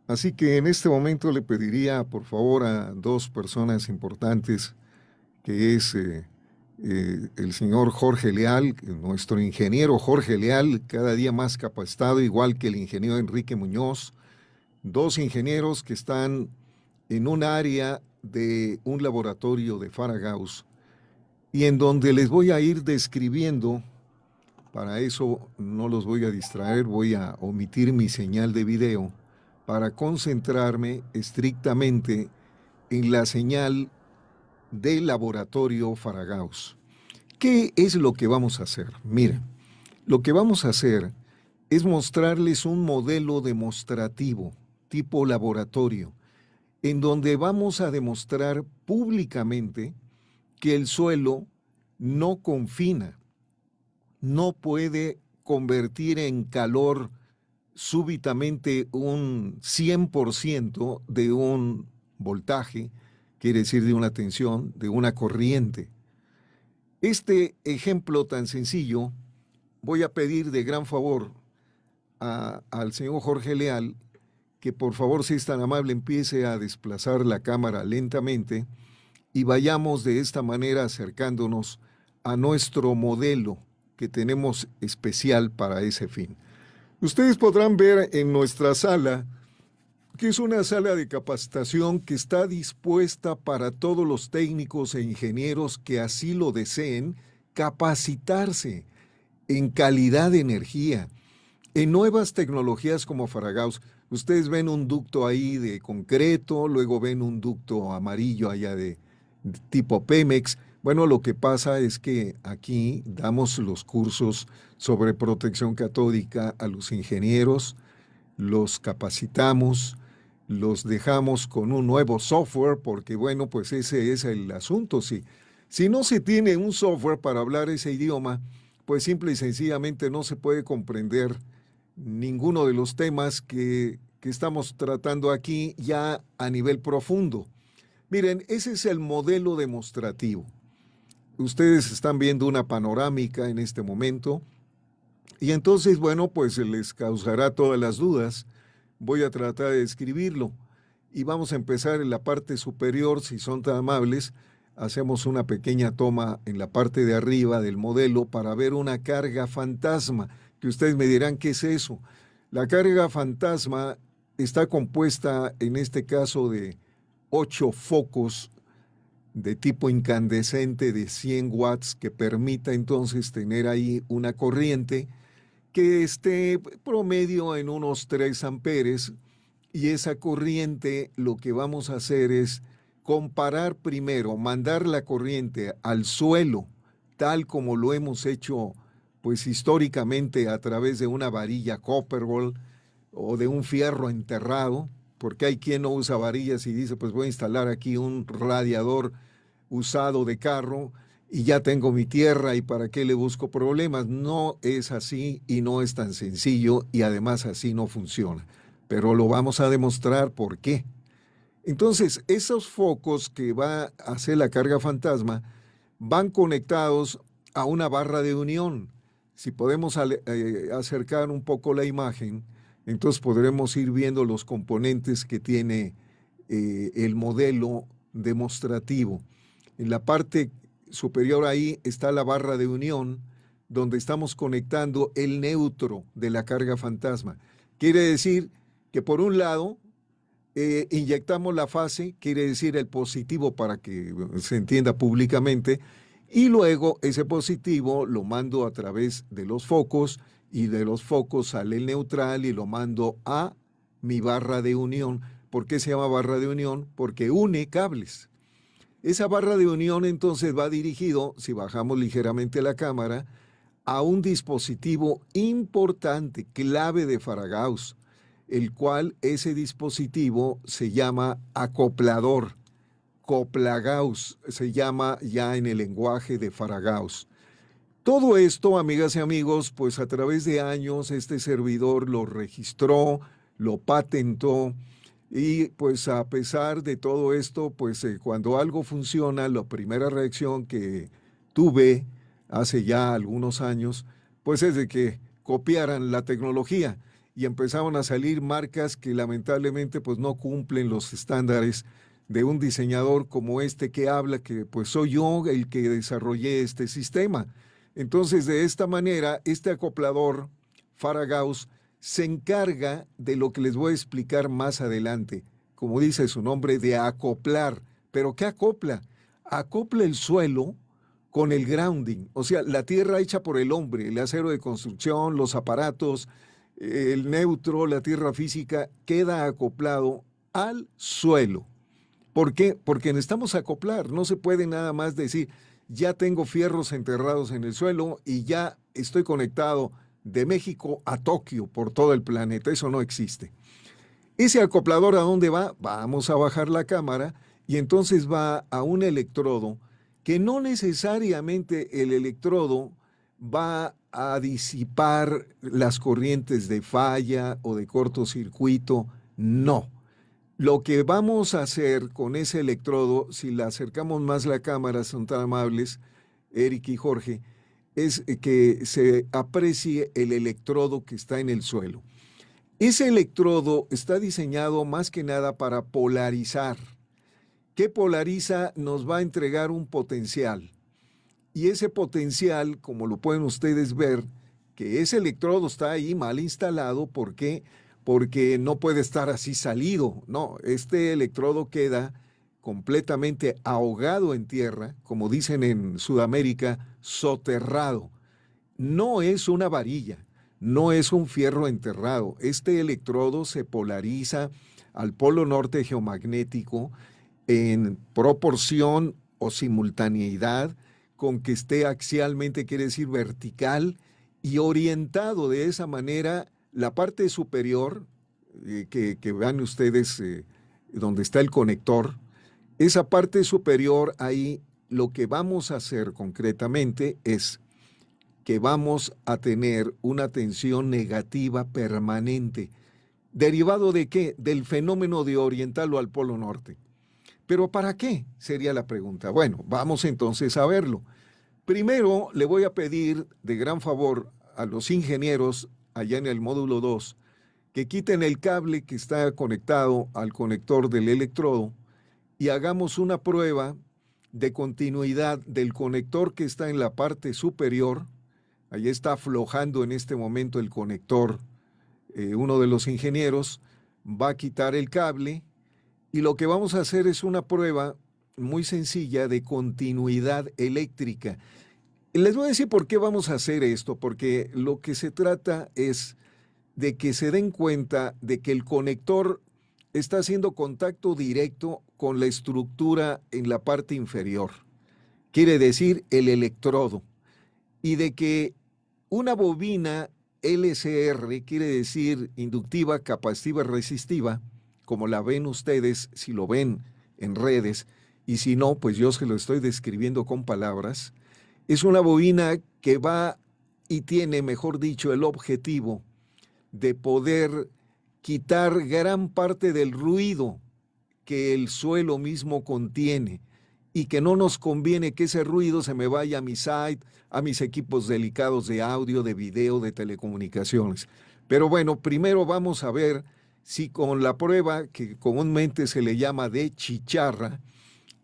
Así que en este momento le pediría por favor a dos personas importantes, que es eh, eh, el señor Jorge Leal, nuestro ingeniero Jorge Leal, cada día más capacitado, igual que el ingeniero Enrique Muñoz, dos ingenieros que están en un área de un laboratorio de Faragaus y en donde les voy a ir describiendo, para eso no los voy a distraer, voy a omitir mi señal de video para concentrarme estrictamente en la señal del laboratorio Faragaus. ¿Qué es lo que vamos a hacer? Miren, lo que vamos a hacer es mostrarles un modelo demostrativo tipo laboratorio en donde vamos a demostrar públicamente que el suelo no confina, no puede convertir en calor súbitamente un 100% de un voltaje, quiere decir de una tensión, de una corriente. Este ejemplo tan sencillo, voy a pedir de gran favor al señor Jorge Leal que por favor, si es tan amable, empiece a desplazar la cámara lentamente y vayamos de esta manera acercándonos a nuestro modelo que tenemos especial para ese fin. Ustedes podrán ver en nuestra sala que es una sala de capacitación que está dispuesta para todos los técnicos e ingenieros que así lo deseen capacitarse en calidad de energía, en nuevas tecnologías como Faragaus. Ustedes ven un ducto ahí de concreto, luego ven un ducto amarillo allá de, tipo Pemex. Bueno, lo que pasa es que aquí damos los cursos sobre protección catódica a los ingenieros, los capacitamos, los dejamos con un nuevo software, porque bueno, pues ese es el asunto. Si, si no se tiene un software para hablar ese idioma, pues simple y sencillamente no se puede comprender ninguno de los temas que, estamos tratando aquí ya a nivel profundo. Miren, ese es el modelo demostrativo. Ustedes están viendo una panorámica en este momento y entonces, bueno, pues les causará todas las dudas. Voy a tratar de escribirlo y vamos a empezar en la parte superior, si son tan amables. Hacemos una pequeña toma en la parte de arriba del modelo para ver una carga fantasma que ustedes me dirán qué es eso. La carga fantasma está compuesta en este caso de ocho focos de tipo incandescente de 100 watts que permita entonces tener ahí una corriente que esté promedio en unos 3 amperes y esa corriente lo que vamos a hacer es comparar primero, mandar la corriente al suelo tal como lo hemos hecho pues históricamente a través de una varilla Copperball o de un fierro enterrado, porque hay quien no usa varillas y dice, pues voy a instalar aquí un radiador usado de carro y ya tengo mi tierra y para qué le busco problemas. No es así y no es tan sencillo y además así no funciona. Pero lo vamos a demostrar por qué. Entonces, esos focos que va a hacer la carga fantasma van conectados a una barra de unión si podemos eh, acercar un poco la imagen, entonces podremos ir viendo los componentes que tiene eh, el modelo demostrativo. En la parte superior ahí está la barra de unión, donde estamos conectando el neutro de la carga fantasma. Quiere decir que por un lado eh, inyectamos la fase, quiere decir el positivo para que se entienda públicamente, y luego ese positivo lo mando a través de los focos y de los focos sale el neutral y lo mando a mi barra de unión. ¿Por qué se llama barra de unión? Porque une cables. Esa barra de unión entonces va dirigido, si bajamos ligeramente la cámara, a un dispositivo importante, clave de Faragaus, el cual ese dispositivo se llama acoplador. Coplagaus se llama ya en el lenguaje de Faragaus. Todo esto, amigas y amigos, pues a través de años este servidor lo registró, lo patentó y pues a pesar de todo esto, pues eh, cuando algo funciona, la primera reacción que tuve hace ya algunos años, pues es de que copiaran la tecnología y empezaron a salir marcas que lamentablemente pues no cumplen los estándares de un diseñador como este que habla que pues soy yo el que desarrollé este sistema. Entonces de esta manera este acoplador Faragaus se encarga de lo que les voy a explicar más adelante, como dice su nombre, de acoplar. ¿Pero qué acopla? Acopla el suelo con el grounding, o sea, la tierra hecha por el hombre, el acero de construcción, los aparatos, el neutro, la tierra física, queda acoplado al suelo. ¿Por qué? Porque necesitamos acoplar. No se puede nada más decir, ya tengo fierros enterrados en el suelo y ya estoy conectado de México a Tokio por todo el planeta. Eso no existe. Ese acoplador a dónde va? Vamos a bajar la cámara y entonces va a un electrodo que no necesariamente el electrodo va a disipar las corrientes de falla o de cortocircuito, no. Lo que vamos a hacer con ese electrodo, si le acercamos más la cámara, son tan amables, Eric y Jorge, es que se aprecie el electrodo que está en el suelo. Ese electrodo está diseñado más que nada para polarizar. ¿Qué polariza? Nos va a entregar un potencial. Y ese potencial, como lo pueden ustedes ver, que ese electrodo está ahí mal instalado, ¿por qué? Porque no puede estar así salido. No, este electrodo queda completamente ahogado en tierra, como dicen en Sudamérica, soterrado. No es una varilla, no es un fierro enterrado. Este electrodo se polariza al polo norte geomagnético en proporción o simultaneidad con que esté axialmente, quiere decir vertical, y orientado de esa manera la parte superior, eh, que, vean ustedes eh, donde está el conector, esa parte superior ahí lo que vamos a hacer concretamente es que vamos a tener una tensión negativa permanente. ¿Derivado de qué? Del fenómeno de orientarlo al Polo Norte. ¿Pero para qué? Sería la pregunta. Bueno, vamos entonces a verlo. Primero le voy a pedir de gran favor a los ingenieros allá en el módulo 2 que quiten el cable que está conectado al conector del electrodo y hagamos una prueba de continuidad del conector que está en la parte superior. Ahí está aflojando en este momento el conector. Eh, uno de los ingenieros va a quitar el cable y lo que vamos a hacer es una prueba muy sencilla de continuidad eléctrica. Les voy a decir por qué vamos a hacer esto, porque lo que se trata es de que se den cuenta de que el conector está haciendo contacto directo con la estructura en la parte inferior, quiere decir el electrodo, y de que una bobina LCR, quiere decir inductiva, capacitiva, resistiva, como la ven ustedes, si lo ven en redes, y si no, pues yo se lo estoy describiendo con palabras, es una bobina que va y tiene, mejor dicho, el objetivo de poder quitar gran parte del ruido que el suelo mismo contiene y que no nos conviene que ese ruido se me vaya a mi site, a mis equipos delicados de audio, de video, de telecomunicaciones. Pero bueno, primero vamos a ver si con la prueba que comúnmente se le llama de chicharra,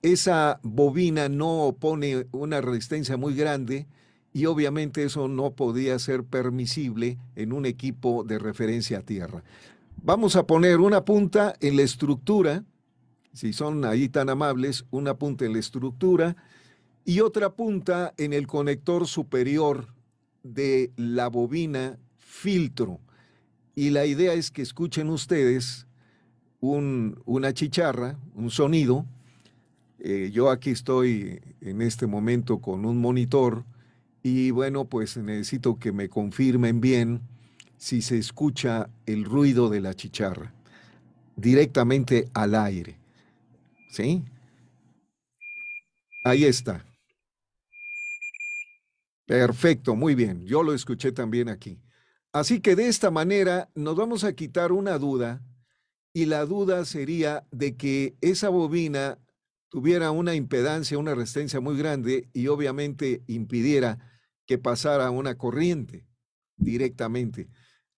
esa bobina no opone una resistencia muy grande y obviamente eso no podía ser permisible en un equipo de referencia a tierra. Vamos a poner una punta en la estructura, si son ahí tan amables, una punta en la estructura y otra punta en el conector superior de la bobina filtro y la idea es que escuchen ustedes una chicharra, un sonido. Eh, yo aquí estoy en este momento con un monitor y bueno, pues necesito que me confirmen bien si se escucha el ruido de la chicharra directamente al aire. ¿Sí? Ahí está. Perfecto, muy bien. Yo lo escuché también aquí. Así que de esta manera nos vamos a quitar una duda y la duda sería de que esa bobina tuviera una impedancia, una resistencia muy grande y obviamente impidiera que pasara una corriente directamente.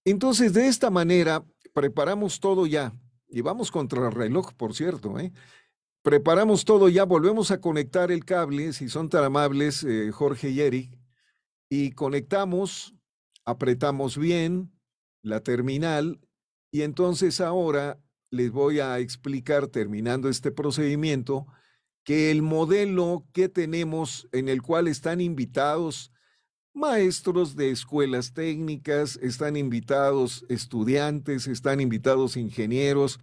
Entonces, de esta manera, preparamos todo ya. Y vamos contra el reloj, por cierto. ¿eh? Preparamos todo ya, volvemos a conectar el cable, si son tan amables, eh, Jorge y Eric, y conectamos, apretamos bien la terminal, y entonces ahora les voy a explicar, terminando este procedimiento, que el modelo que tenemos en el cual están invitados maestros de escuelas técnicas, están invitados estudiantes, están invitados ingenieros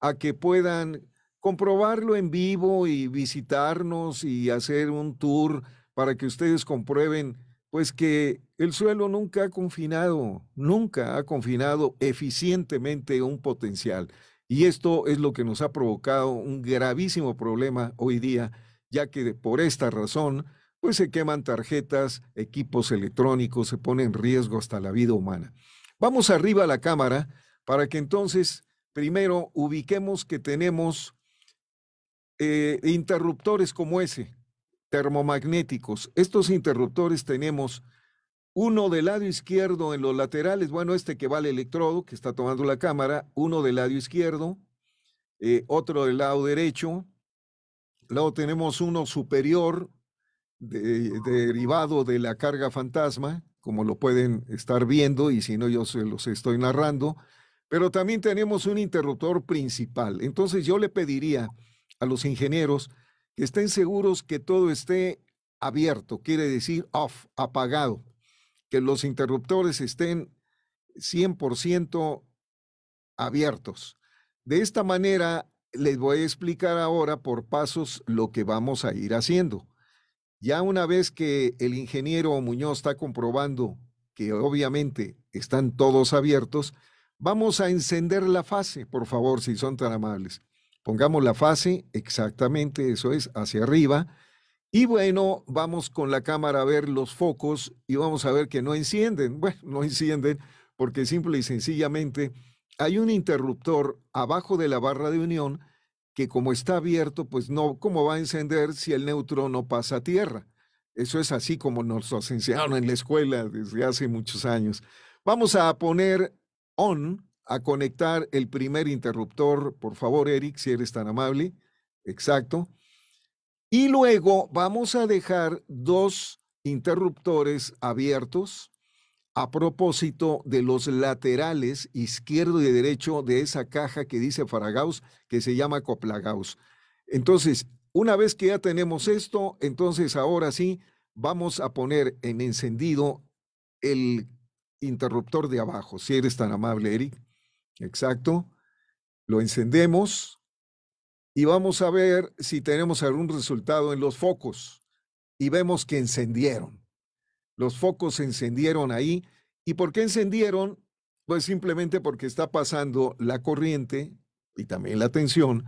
a que puedan comprobarlo en vivo y visitarnos y hacer un tour para que ustedes comprueben pues que el suelo nunca ha confinado, nunca ha confinado eficientemente un potencial. Y esto es lo que nos ha provocado un gravísimo problema hoy día, ya que por esta razón pues se queman tarjetas, equipos electrónicos, se pone en riesgo hasta la vida humana. Vamos arriba a la cámara para que entonces primero ubiquemos que tenemos eh, interruptores como ese, termomagnéticos. Estos interruptores tenemos uno del lado izquierdo en los laterales, bueno, este que va al electrodo, que está tomando la cámara, uno del lado izquierdo, eh, otro del lado derecho, luego tenemos uno superior derivado de la carga fantasma, como lo pueden estar viendo, y si no, yo se los estoy narrando, pero también tenemos un interruptor principal. Entonces yo le pediría a los ingenieros que estén seguros que todo esté abierto, quiere decir off, apagado, que los interruptores estén 100% abiertos. De esta manera, les voy a explicar ahora por pasos lo que vamos a ir haciendo. Ya una vez que el ingeniero Muñoz está comprobando que obviamente están todos abiertos, vamos a encender la fase, por favor, si son tan amables. Pongamos la fase, exactamente, eso es, hacia arriba. Y bueno, vamos con la cámara a ver los focos y vamos a ver que no encienden. Bueno, no encienden porque simple y sencillamente hay un interruptor abajo de la barra de unión que como está abierto, pues no, ¿cómo va a encender si el neutrón no pasa a tierra? Eso es así como nos enseñaron en la escuela desde hace muchos años. Vamos a poner on, a conectar el primer interruptor, por favor, Eric, si eres tan amable. Exacto. Y luego vamos a dejar dos interruptores abiertos a propósito de los laterales izquierdo y derecho de esa caja que dice Faragaus, que se llama Coplagaus. Entonces, una vez que ya tenemos esto, entonces ahora sí vamos a poner en encendido el interruptor de abajo, si eres tan amable, Eric. Exacto. Lo encendemos y vamos a ver si tenemos algún resultado en los focos. Y vemos que encendieron. Los focos se encendieron ahí. ¿Y por qué encendieron? Pues simplemente porque está pasando la corriente y también la tensión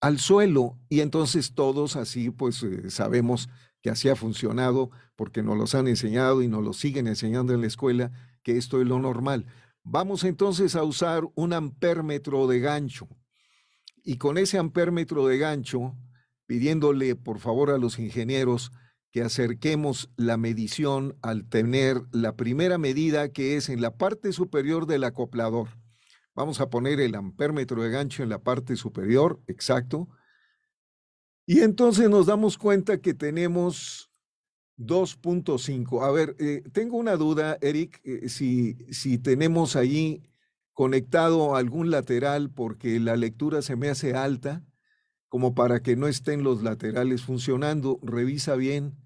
al suelo y entonces todos así pues eh, sabemos que así ha funcionado porque nos los han enseñado y nos lo siguen enseñando en la escuela que esto es lo normal. Vamos entonces a usar un ampérmetro de gancho y con ese ampérmetro de gancho pidiéndole por favor a los ingenieros que acerquemos la medición al tener la primera medida que es en la parte superior del acoplador. Vamos a poner el ampérmetro de gancho en la parte superior, exacto. Y entonces nos damos cuenta que tenemos 2.5. A ver, eh, tengo una duda, Eric, eh, si, si tenemos ahí conectado algún lateral porque la lectura se me hace alta, como para que no estén los laterales funcionando. Revisa bien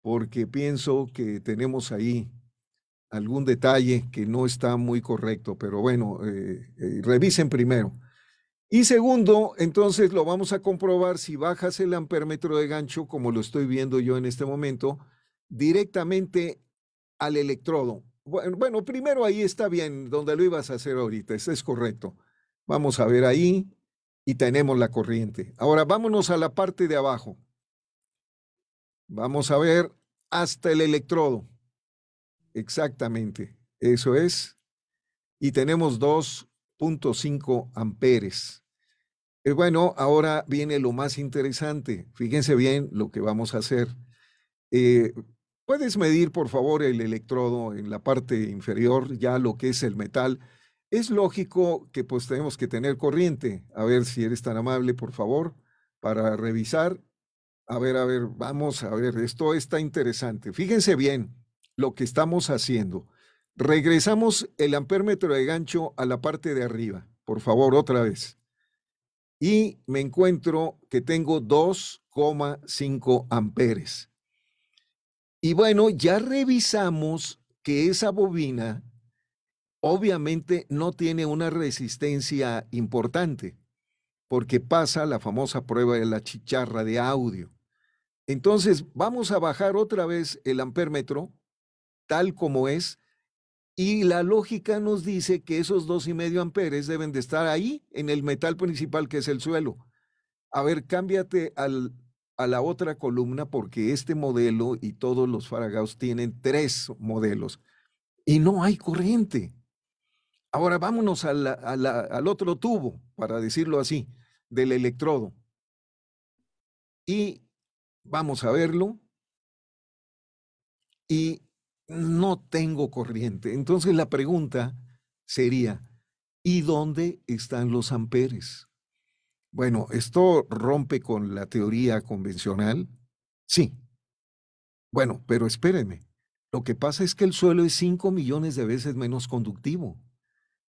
porque pienso que tenemos ahí algún detalle que no está muy correcto, pero bueno, eh, eh, revisen primero. Y segundo, entonces lo vamos a comprobar si bajas el amperímetro de gancho, como lo estoy viendo yo en este momento, directamente al electrodo. Bueno, primero ahí está bien, donde lo ibas a hacer ahorita, eso es correcto. Vamos a ver ahí y tenemos la corriente. Ahora vámonos a la parte de abajo. Vamos a ver hasta el electrodo. Exactamente, eso es. Y tenemos 2.5 amperes. Y bueno, ahora viene lo más interesante. Fíjense bien lo que vamos a hacer. Eh, Puedes medir, por favor, el electrodo en la parte inferior, ya lo que es el metal. Es lógico que pues tenemos que tener corriente. A ver si eres tan amable, por favor, para revisar. A ver, a ver, vamos a ver, esto está interesante. Fíjense bien lo que estamos haciendo. Regresamos el amperímetro de gancho a la parte de arriba, por favor, otra vez. Y me encuentro que tengo 2,5 amperes. Y bueno, ya revisamos que esa bobina obviamente no tiene una resistencia importante, porque pasa la famosa prueba de la chicharra de audio. Entonces, vamos a bajar otra vez el ampérmetro, tal como es, y la lógica nos dice que esos dos y medio amperes deben de estar ahí, en el metal principal que es el suelo. A ver, cámbiate al a la otra columna porque este modelo y todos los Faragaos tienen tres modelos y no hay corriente. Ahora vámonos al otro tubo, para decirlo así, del electrodo. Y vamos a verlo. Y no tengo corriente. Entonces la pregunta sería, ¿y dónde están los amperes? Bueno, ¿esto rompe con la teoría convencional? Sí. Bueno, pero espérenme. Lo que pasa es que el suelo es 5 millones de veces menos conductivo,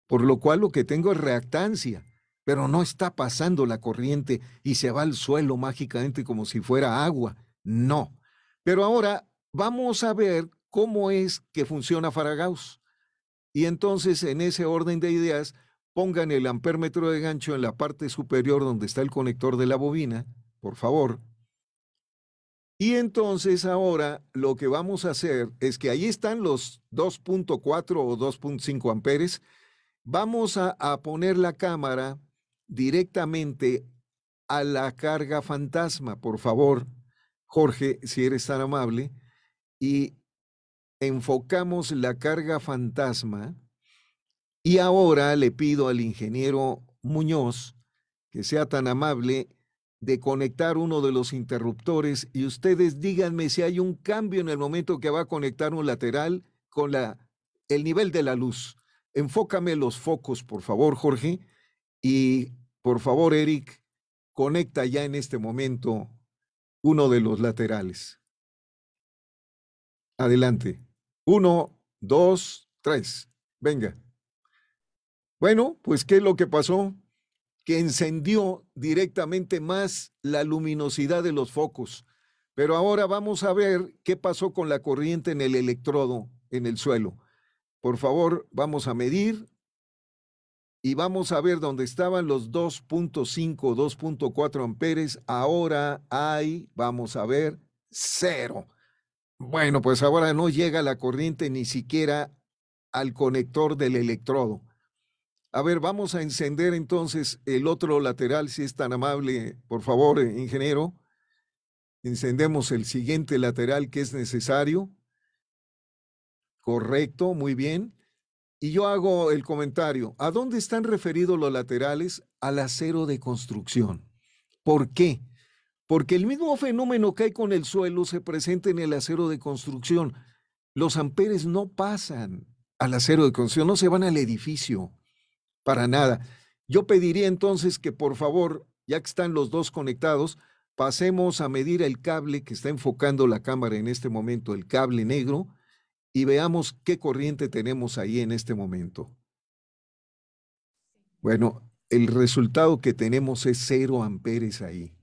por lo cual lo que tengo es reactancia, pero no está pasando la corriente y se va al suelo mágicamente como si fuera agua. No. Pero ahora vamos a ver cómo es que funciona Faragaus. Y entonces, en ese orden de ideas, pongan el ampérmetro de gancho en la parte superior donde está el conector de la bobina, por favor. Y entonces ahora lo que vamos a hacer es que ahí están los 2.4 o 2.5 amperes. Vamos a, a, poner la cámara directamente a la carga fantasma, por favor, Jorge, si eres tan amable, y enfocamos la carga fantasma y ahora le pido al ingeniero Muñoz que sea tan amable de conectar uno de los interruptores y ustedes díganme si hay un cambio en el momento que va a conectar un lateral con la, el nivel de la luz. Enfócame los focos, por favor, Jorge. Y por favor, Eric, conecta ya en este momento uno de los laterales. Adelante. Uno, dos, tres. Venga. Bueno, pues ¿qué es lo que pasó? Que encendió directamente más la luminosidad de los focos. Pero ahora vamos a ver qué pasó con la corriente en el electrodo, en el suelo. Por favor, vamos a medir y vamos a ver dónde estaban los 2.5, 2.4 amperes. Ahora hay, vamos a ver, cero. Bueno, pues ahora no llega la corriente ni siquiera al conector del electrodo. A ver, vamos a encender entonces el otro lateral, si es tan amable, por favor, eh, ingeniero. Encendemos el siguiente lateral que es necesario. Correcto, muy bien. Y yo hago el comentario. ¿A dónde están referidos los laterales? Al acero de construcción. ¿Por qué? Porque el mismo fenómeno que hay con el suelo se presenta en el acero de construcción. Los amperes no pasan al acero de construcción, no se van al edificio para nada. Yo pediría entonces que por favor, ya que están los dos conectados, pasemos a medir el cable que está enfocando la cámara en este momento, el cable negro, y veamos qué corriente tenemos ahí en este momento. Bueno, el resultado que tenemos es cero amperes ahí.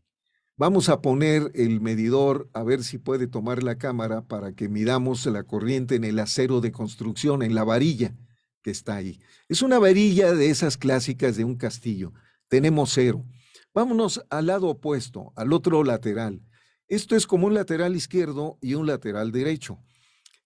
Vamos a poner el medidor a ver si puede tomar la cámara para que midamos la corriente en el acero de construcción, en la varilla que está ahí. Es una varilla de esas clásicas de un castillo. tenemos cero. Vámonos al lado opuesto, al otro lateral. Esto es como un lateral izquierdo y un lateral derecho.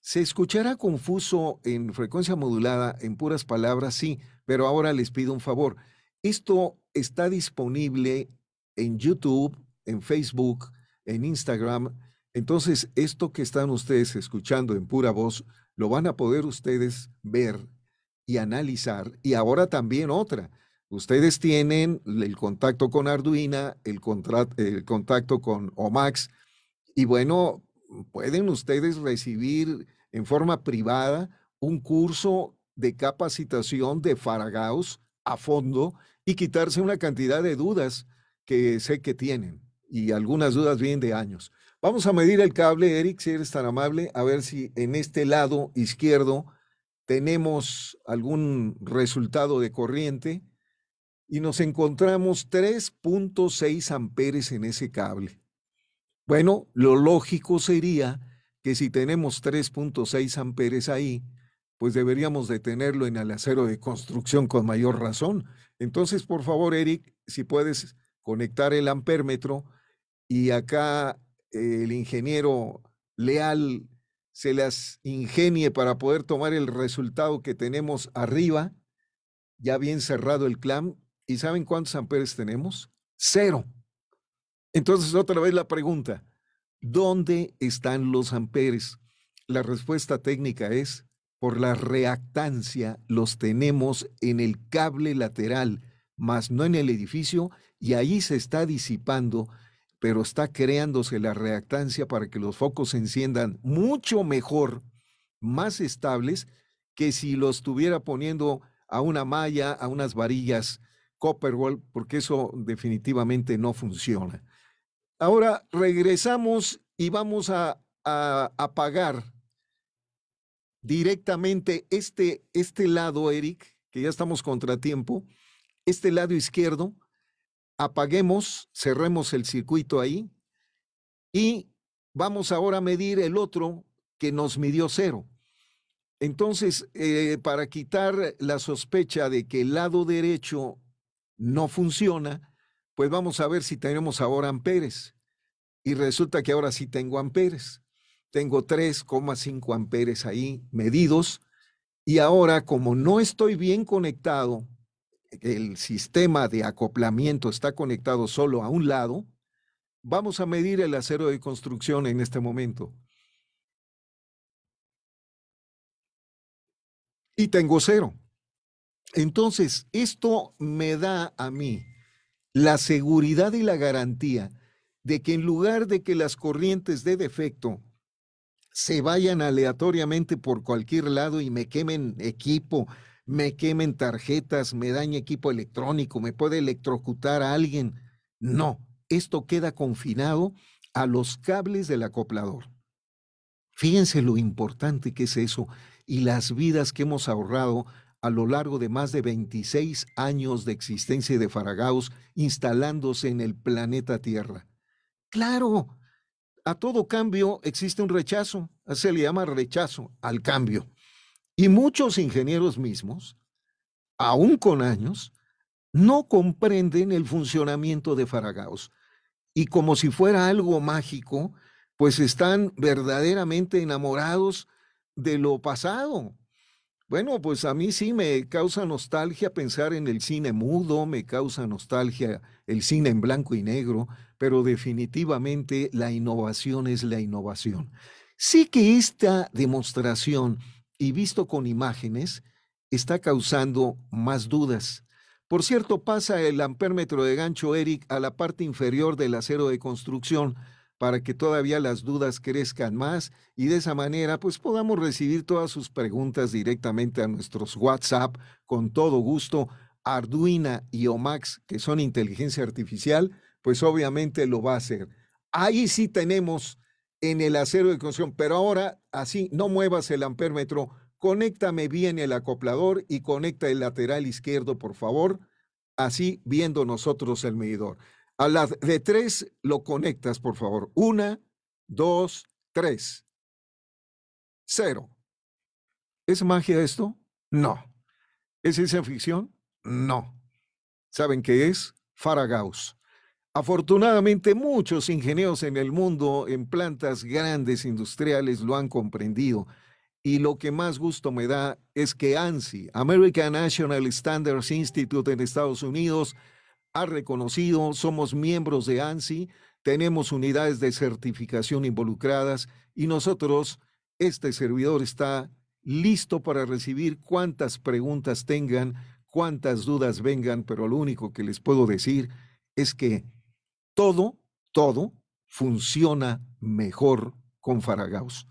¿Se escuchará confuso en frecuencia modulada, en puras palabras? Sí, pero ahora les pido un favor. Esto está disponible en YouTube, en Facebook, en Instagram. Entonces, esto que están ustedes escuchando en pura voz, lo van a poder ustedes ver y analizar. Y ahora también otra. Ustedes tienen el contacto con Arduino, el, el contacto con OMAX, y bueno, pueden ustedes recibir en forma privada un curso de capacitación de Faragaos a fondo y quitarse una cantidad de dudas que sé que tienen y algunas dudas vienen de años. Vamos a medir el cable, Eric, si eres tan amable, a ver si en este lado izquierdo tenemos algún resultado de corriente y nos encontramos 3.6 amperes en ese cable. Bueno, lo lógico sería que si tenemos 3.6 amperes ahí, pues deberíamos de tenerlo en el acero de construcción con mayor razón. Entonces, por favor, Eric, si puedes conectar el ampérmetro y acá el ingeniero leal se las ingenie para poder tomar el resultado que tenemos arriba, ya bien cerrado el clam. ¿Y saben cuántos amperes tenemos? Cero. Entonces, otra vez la pregunta, ¿Dónde están los amperes? La respuesta técnica es, por la reactancia los tenemos en el cable lateral, más no en el edificio, y ahí se está disipando, pero está creándose la reactancia para que los focos se enciendan mucho mejor, más estables, que si los estuviera poniendo a una malla, a unas varillas Copperwall, porque eso definitivamente no funciona. Ahora regresamos y vamos a, apagar directamente este, este lado, Eric, que ya estamos contratiempo, este lado izquierdo, apaguemos, cerremos el circuito ahí y vamos ahora a medir el otro que nos midió cero. Entonces, eh, para quitar la sospecha de que el lado derecho no funciona, pues vamos a ver si tenemos ahora amperes. Y resulta que ahora sí tengo amperes. Tengo 3,5 amperes ahí medidos. Y ahora, como no estoy bien conectado, el sistema de acoplamiento está conectado solo a un lado, vamos a medir el acero de construcción en este momento. Y tengo cero. Entonces, esto me da a mí la seguridad y la garantía de que en lugar de que las corrientes de defecto se vayan aleatoriamente por cualquier lado y me quemen equipo, me quemen tarjetas, me dañe equipo electrónico, me puede electrocutar a alguien. No, esto queda confinado a los cables del acoplador. Fíjense lo importante que es eso y las vidas que hemos ahorrado a lo largo de más de 26 años de existencia de Faragaos instalándose en el planeta Tierra. Claro, a todo cambio existe un rechazo, se le llama rechazo al cambio. Y muchos ingenieros mismos, aún con años, no comprenden el funcionamiento de Faragaos. Y como si fuera algo mágico, pues están verdaderamente enamorados de lo pasado, bueno, pues a mí sí me causa nostalgia pensar en el cine mudo, me causa nostalgia el cine en blanco y negro, pero definitivamente la innovación es la innovación. Sí que esta demostración, y visto con imágenes, está causando más dudas. Por cierto, pasa el ampérmetro de gancho Eric a la parte inferior del acero de construcción para que todavía las dudas crezcan más y de esa manera pues podamos recibir todas sus preguntas directamente a nuestros WhatsApp con todo gusto. Arduino y Omax, que son inteligencia artificial, pues obviamente lo va a hacer. Ahí sí tenemos en el acero de construcción, pero ahora así no muevas el ampérmetro, conéctame bien el acoplador y conecta el lateral izquierdo, por favor, así viendo nosotros el medidor. A la de tres lo conectas, por favor. Una, dos, tres. Cero. ¿Es magia esto? No. ¿Es ciencia ficción? No. ¿Saben qué es? Faragaus. Afortunadamente, muchos ingenieros en el mundo, en plantas grandes industriales, lo han comprendido. Y lo que más gusto me da es que ANSI, American National Standards Institute en Estados Unidos, ha reconocido, somos miembros de ANSI, tenemos unidades de certificación involucradas y nosotros, este servidor está listo para recibir cuantas preguntas tengan, cuantas dudas vengan, pero lo único que les puedo decir es que todo, todo funciona mejor con Faragaus.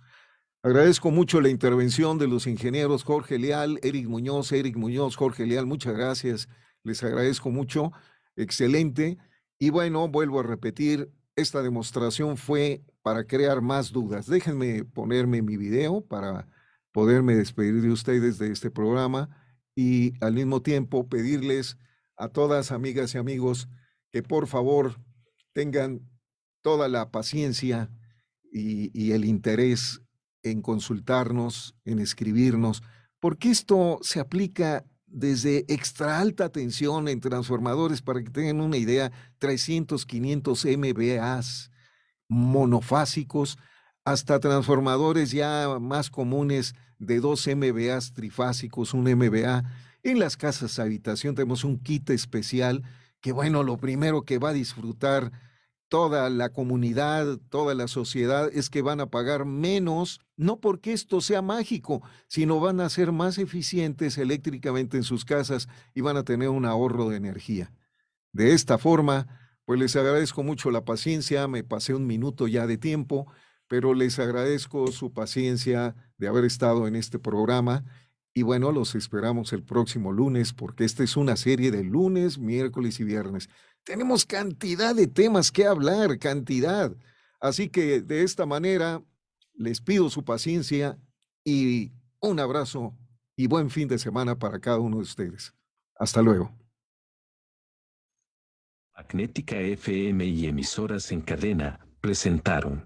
Agradezco mucho la intervención de los ingenieros Jorge Leal, Eric Muñoz, Eric Muñoz, Jorge Leal, muchas gracias. Les agradezco mucho. Excelente. Y bueno, vuelvo a repetir, esta demostración fue para crear más dudas. Déjenme ponerme mi video para poderme despedir de ustedes de este programa y al mismo tiempo pedirles a todas amigas y amigos que por favor tengan toda la paciencia y, el interés en consultarnos, en escribirnos, porque esto se aplica desde extra alta tensión en transformadores, para que tengan una idea, 300, 500 MVAs monofásicos, hasta transformadores ya más comunes de 2 MVAs trifásicos, un MVA. En las casas habitación tenemos un kit especial que bueno, lo primero que va a disfrutar toda la comunidad, toda la sociedad, es que van a pagar menos, no porque esto sea mágico, sino van a ser más eficientes eléctricamente en sus casas y van a tener un ahorro de energía. De esta forma, pues les agradezco mucho la paciencia, me pasé un minuto ya de tiempo, pero les agradezco su paciencia de haber estado en este programa y bueno, los esperamos el próximo lunes porque esta es una serie de lunes, miércoles y viernes. Tenemos cantidad de temas que hablar, cantidad. Así que de esta manera les pido su paciencia y un abrazo y buen fin de semana para cada uno de ustedes. Hasta luego. Magnética FM y emisoras en cadena presentaron.